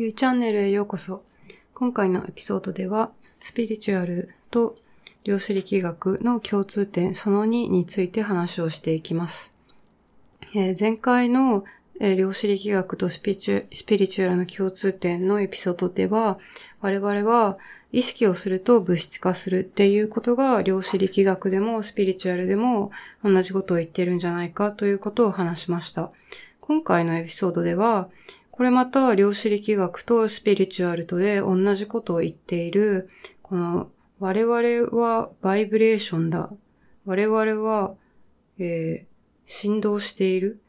ゆうチャンネルへようこそ。今回のエピソードでは、スピリチュアルと量子力学の共通点その2について話をしていきます。えー、前回の、えー、量子力学とスピリチュアルの共通点のエピソードでは、我々は意識をすると物質化するっていうことが量子力学でもスピリチュアルでも同じことを言ってるんじゃないかということを話しました。今回のエピソードでは、これまた量子力学とスピリチュアルとで同じことを言っている、この我々はバイブレーションだ。我々は、えー、振動している、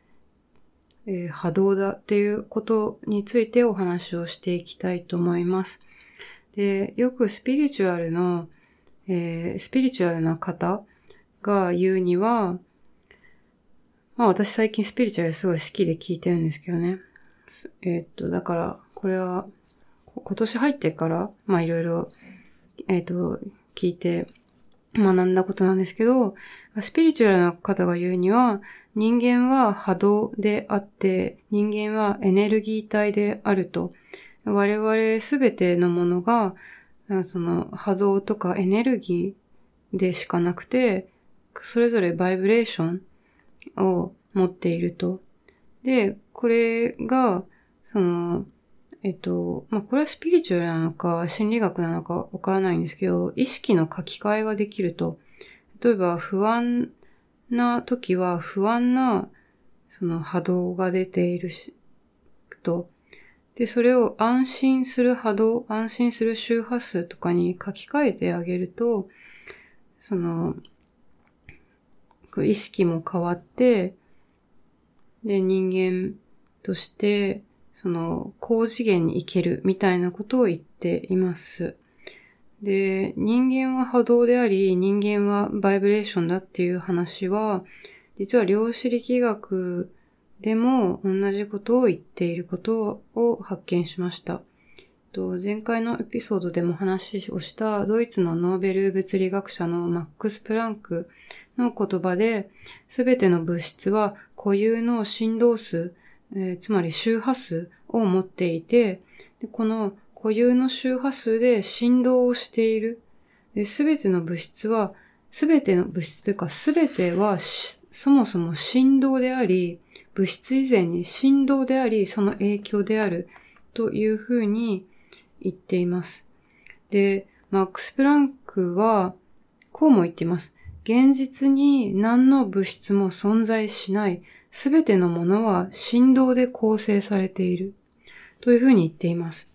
えー、波動だっていうことについてお話をしていきたいと思います。で、よくスピリチュアルの、えー、スピリチュアルな方が言うには、まあ私最近スピリチュアルすごい好きで聞いてるんですけどね。えー、っと、だから、これは、今年入ってから、まあいろいろ、えー、っと、聞いて学んだことなんですけど、スピリチュアルな方が言うには、人間は波動であって、人間はエネルギー体であると。我々すべてのものが、その波動とかエネルギーでしかなくて、それぞれバイブレーションを持っていると。で、これが、その、えっと、まあ、これはスピリチュアルなのか、心理学なのかわからないんですけど、意識の書き換えができると。例えば、不安な時は、不安な、その波動が出ているし、と。で、それを安心する波動、安心する周波数とかに書き換えてあげると、その、意識も変わって、で、人間として、その、高次元に行けるみたいなことを言っています。で、人間は波動であり、人間はバイブレーションだっていう話は、実は量子力学でも同じことを言っていることを発見しました。前回のエピソードでも話をしたドイツのノーベル物理学者のマックス・プランクの言葉で、すべての物質は固有の振動数、えー、つまり周波数を持っていて、この固有の周波数で振動をしている。すべての物質は、すべての物質というか、すべてはそもそも振動であり、物質以前に振動であり、その影響であるというふうに言っています。で、マックス・プランクは、こうも言っています。現実に何の物質も存在しない、すべてのものは振動で構成されている。というふうに言っています。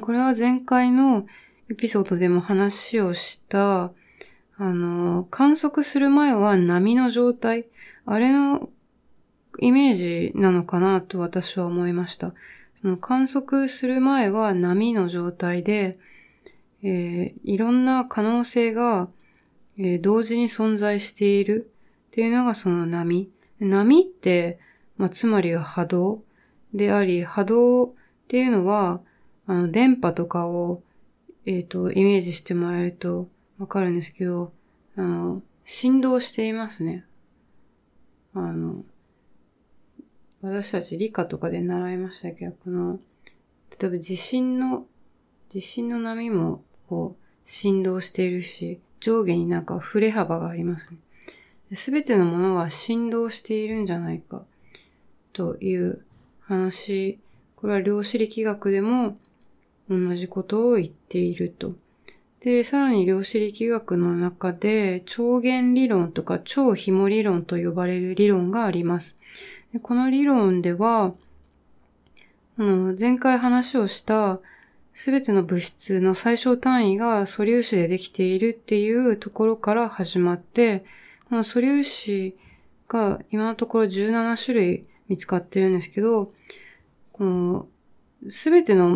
これは前回のエピソードでも話をした、あの、観測する前は波の状態、あれのイメージなのかなと私は思いました。その観測する前は波の状態で、えー、いろんな可能性がえー、同時に存在しているっていうのがその波。波って、まあ、つまりは波動であり、波動っていうのは、あの、電波とかを、えっ、ー、と、イメージしてもらえるとわかるんですけど、あの、振動していますね。あの、私たち理科とかで習いましたけど、この、例えば地震の、地震の波も、こう、振動しているし、上下になんか振れ幅がありますね。すべてのものは振動しているんじゃないかという話、これは量子力学でも同じことを言っていると。で、さらに量子力学の中で超弦理論とか超紐理論と呼ばれる理論があります。でこの理論では、前回話をしたすべての物質の最小単位が素粒子でできているっていうところから始まって、この素粒子が今のところ17種類見つかってるんですけど、このすべての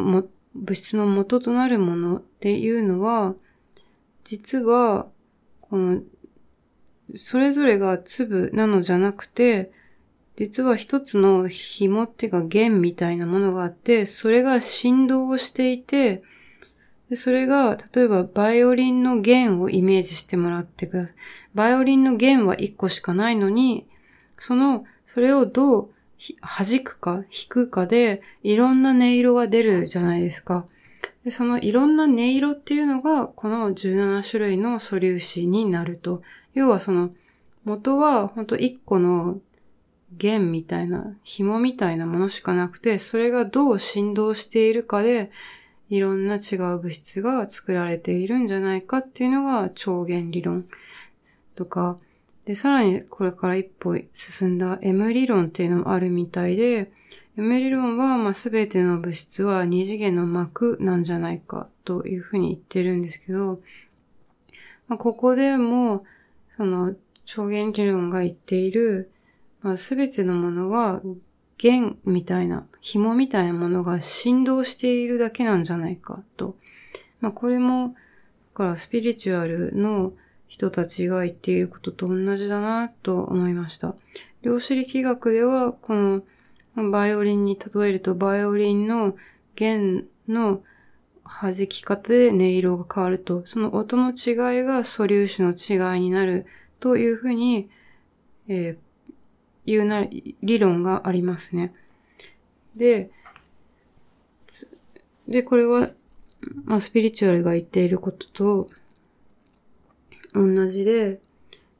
物質の元となるものっていうのは、実は、この、それぞれが粒なのじゃなくて、実は一つの紐っていうか弦みたいなものがあって、それが振動をしていて、でそれが、例えばバイオリンの弦をイメージしてもらってください。バイオリンの弦は一個しかないのに、その、それをどう弾くか弾くかでいろんな音色が出るじゃないですか。でそのいろんな音色っていうのがこの17種類の素粒子になると。要はその元は本当1個の弦みたいな、紐みたいなものしかなくて、それがどう振動しているかで、いろんな違う物質が作られているんじゃないかっていうのが超弦理論とか、で、さらにこれから一歩進んだ M 理論っていうのもあるみたいで、M 理論は、まあ、すべての物質は二次元の膜なんじゃないかというふうに言ってるんですけど、まあ、ここでも、その、超弦理論が言っている、まあ、全てのものは弦みたいな、紐みたいなものが振動しているだけなんじゃないかと。まあ、これも、からスピリチュアルの人たちが言っていることと同じだなと思いました。量子力学では、このバイオリンに例えると、バイオリンの弦の弾き方で音色が変わると、その音の違いが素粒子の違いになるというふうに、えー、いうな、理論がありますね。で、で、これは、まあ、スピリチュアルが言っていることと、同じで、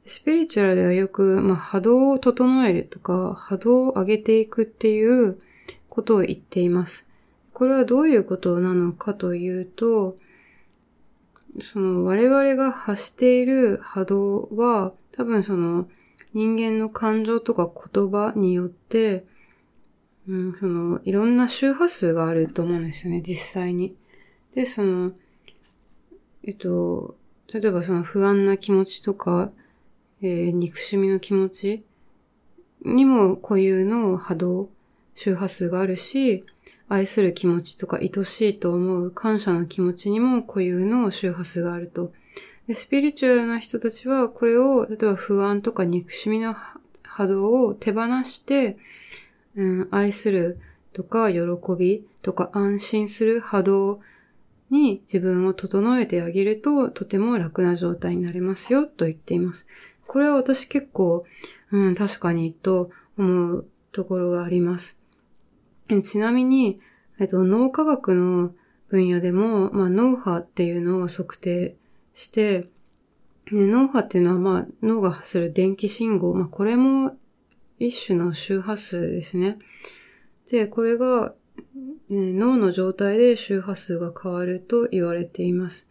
スピリチュアルではよく、まあ、波動を整えるとか、波動を上げていくっていうことを言っています。これはどういうことなのかというと、その我々が発している波動は、多分その人間の感情とか言葉によって、うん、そのいろんな周波数があると思うんですよね、実際に。で、その、えっと、例えばその不安な気持ちとか、えー、憎しみの気持ちにも固有の波動、周波数があるし、愛する気持ちとか愛しいと思う感謝の気持ちにも固有の周波数があると。スピリチュアルな人たちはこれを、例えば不安とか憎しみの波動を手放して、うん、愛するとか喜びとか安心する波動に自分を整えてあげると、とても楽な状態になれますよ、と言っています。これは私結構、うん、確かに、と思うところがあります。ちなみに、えっと、脳科学の分野でも、まあ、脳波っていうのを測定して、ね、脳波っていうのは、まあ、脳が発する電気信号。まあ、これも一種の周波数ですね。で、これが脳の状態で周波数が変わると言われています。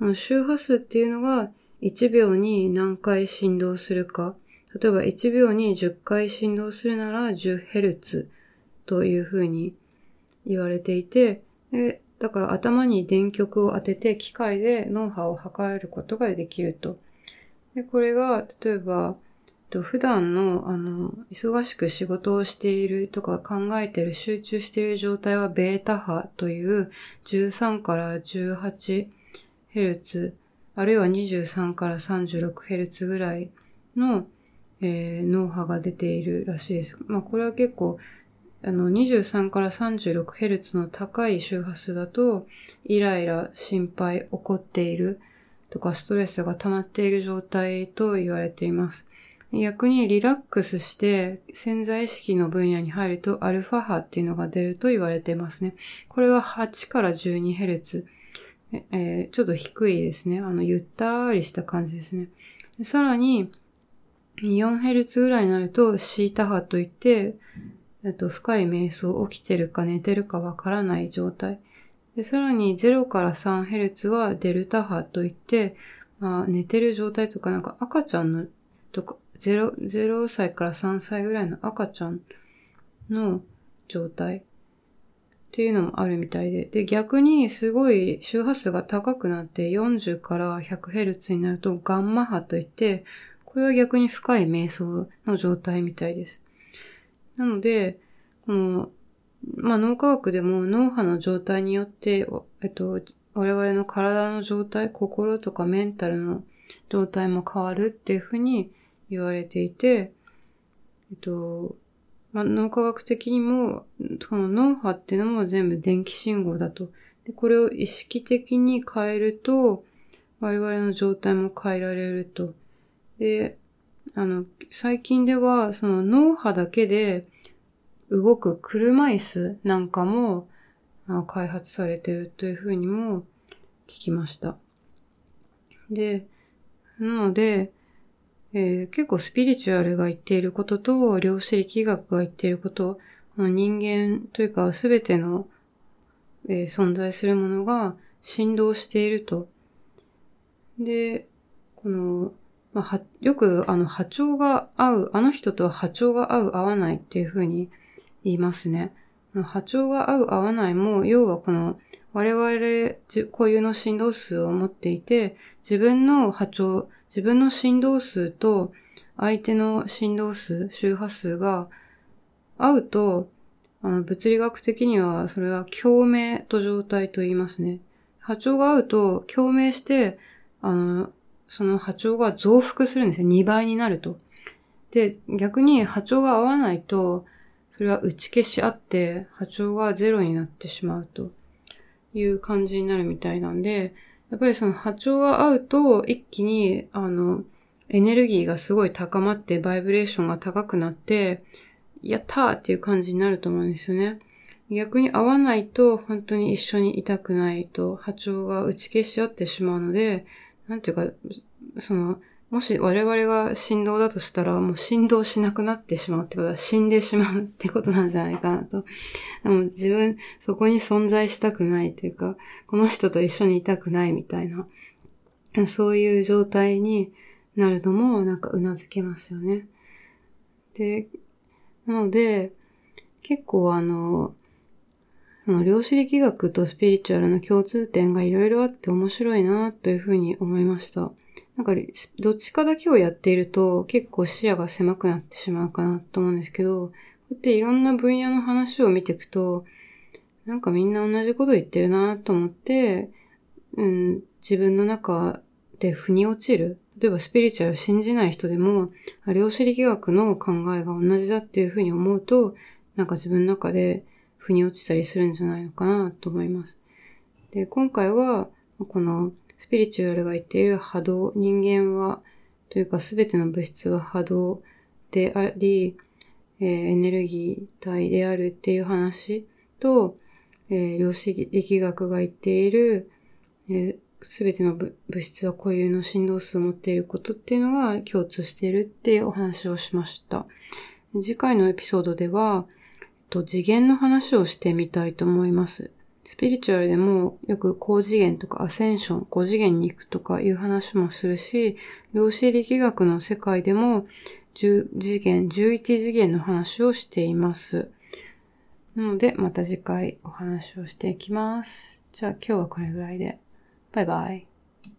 この周波数っていうのが1秒に何回振動するか。例えば1秒に10回振動するなら 10Hz というふうに言われていて、だから頭に電極を当てて機械で脳波を測ることができると。でこれが例えば普段の、あの、忙しく仕事をしているとか考えている、集中している状態はベータ波という13から18ヘルツ、あるいは23から36ヘルツぐらいの、えー、脳波が出ているらしいです。まあこれは結構、あの、23から36ヘルツの高い周波数だと、イライラ、心配、怒っているとかストレスが溜まっている状態と言われています。逆にリラックスして潜在意識の分野に入るとアルファ波っていうのが出ると言われていますね。これは8から 12Hz。えー、ちょっと低いですね。あの、ゆったりした感じですね。さらに、4Hz ぐらいになるとシータ波といって、えっと、深い瞑想起きてるか寝てるかわからない状態。でさらに0から 3Hz はデルタ波といって、まあ、寝てる状態とかなんか赤ちゃんのとか、0, 0歳から3歳ぐらいの赤ちゃんの状態っていうのもあるみたいで。で、逆にすごい周波数が高くなって40から 100Hz になるとガンマ波といって、これは逆に深い瞑想の状態みたいです。なので、この、まあ脳科学でも脳波の状態によって、えっと、我々の体の状態、心とかメンタルの状態も変わるっていうふうに言われていて、えっと、まあ、脳科学的にも、この脳波っていうのも全部電気信号だと。で、これを意識的に変えると、我々の状態も変えられると。で、あの、最近では、その脳波だけで、動く車椅子なんかも開発されてるというふうにも聞きました。で、なので、えー、結構スピリチュアルが言っていることと量子力学が言っていること、この人間というかすべての、えー、存在するものが振動していると。で、この、まあ、よくあの波長が合う、あの人とは波長が合う合わないっていうふうに言いますね。波長が合う合わないも、要はこの我々固有の振動数を持っていて、自分の波長、自分の振動数と相手の振動数、周波数が合うと、あの物理学的にはそれは共鳴と状態と言いますね。波長が合うと共鳴して、あの、その波長が増幅するんですよ。2倍になると。で、逆に波長が合わないと、それは打ち消し合って波長がゼロになってしまうという感じになるみたいなんで、やっぱりその波長が合うと一気に、あの、エネルギーがすごい高まってバイブレーションが高くなって、やったーっていう感じになると思うんですよね。逆に合わないと本当に一緒にいたくないと波長が打ち消し合ってしまうので、なんていうか、その、もし我々が振動だとしたら、もう振動しなくなってしまうってことは死んでしまうってことなんじゃないかなと。でも自分、そこに存在したくないというか、この人と一緒にいたくないみたいな、そういう状態になるのもなんか頷けますよね。で、なので、結構あの、その量子力学とスピリチュアルの共通点がいろいろあって面白いなというふうに思いました。なんか、どっちかだけをやっていると結構視野が狭くなってしまうかなと思うんですけど、こうやっていろんな分野の話を見ていくと、なんかみんな同じこと言ってるなと思って、うん、自分の中で腑に落ちる。例えばスピリチュアルを信じない人でも、量子力学の考えが同じだっていうふうに思うと、なんか自分の中で腑に落ちたりするんじゃないのかなと思います。で、今回は、このスピリチュアルが言っている波動、人間は、というかすべての物質は波動であり、えー、エネルギー体であるっていう話と、えー、量子力学が言っている、す、え、べ、ての物質は固有の振動数を持っていることっていうのが共通しているっていうお話をしました。次回のエピソードでは、と次元の話をしてみたいと思います。スピリチュアルでもよく高次元とかアセンション、5次元に行くとかいう話もするし、量子力学の世界でも10次元、11次元の話をしています。なので、また次回お話をしていきます。じゃあ今日はこれぐらいで。バイバイ。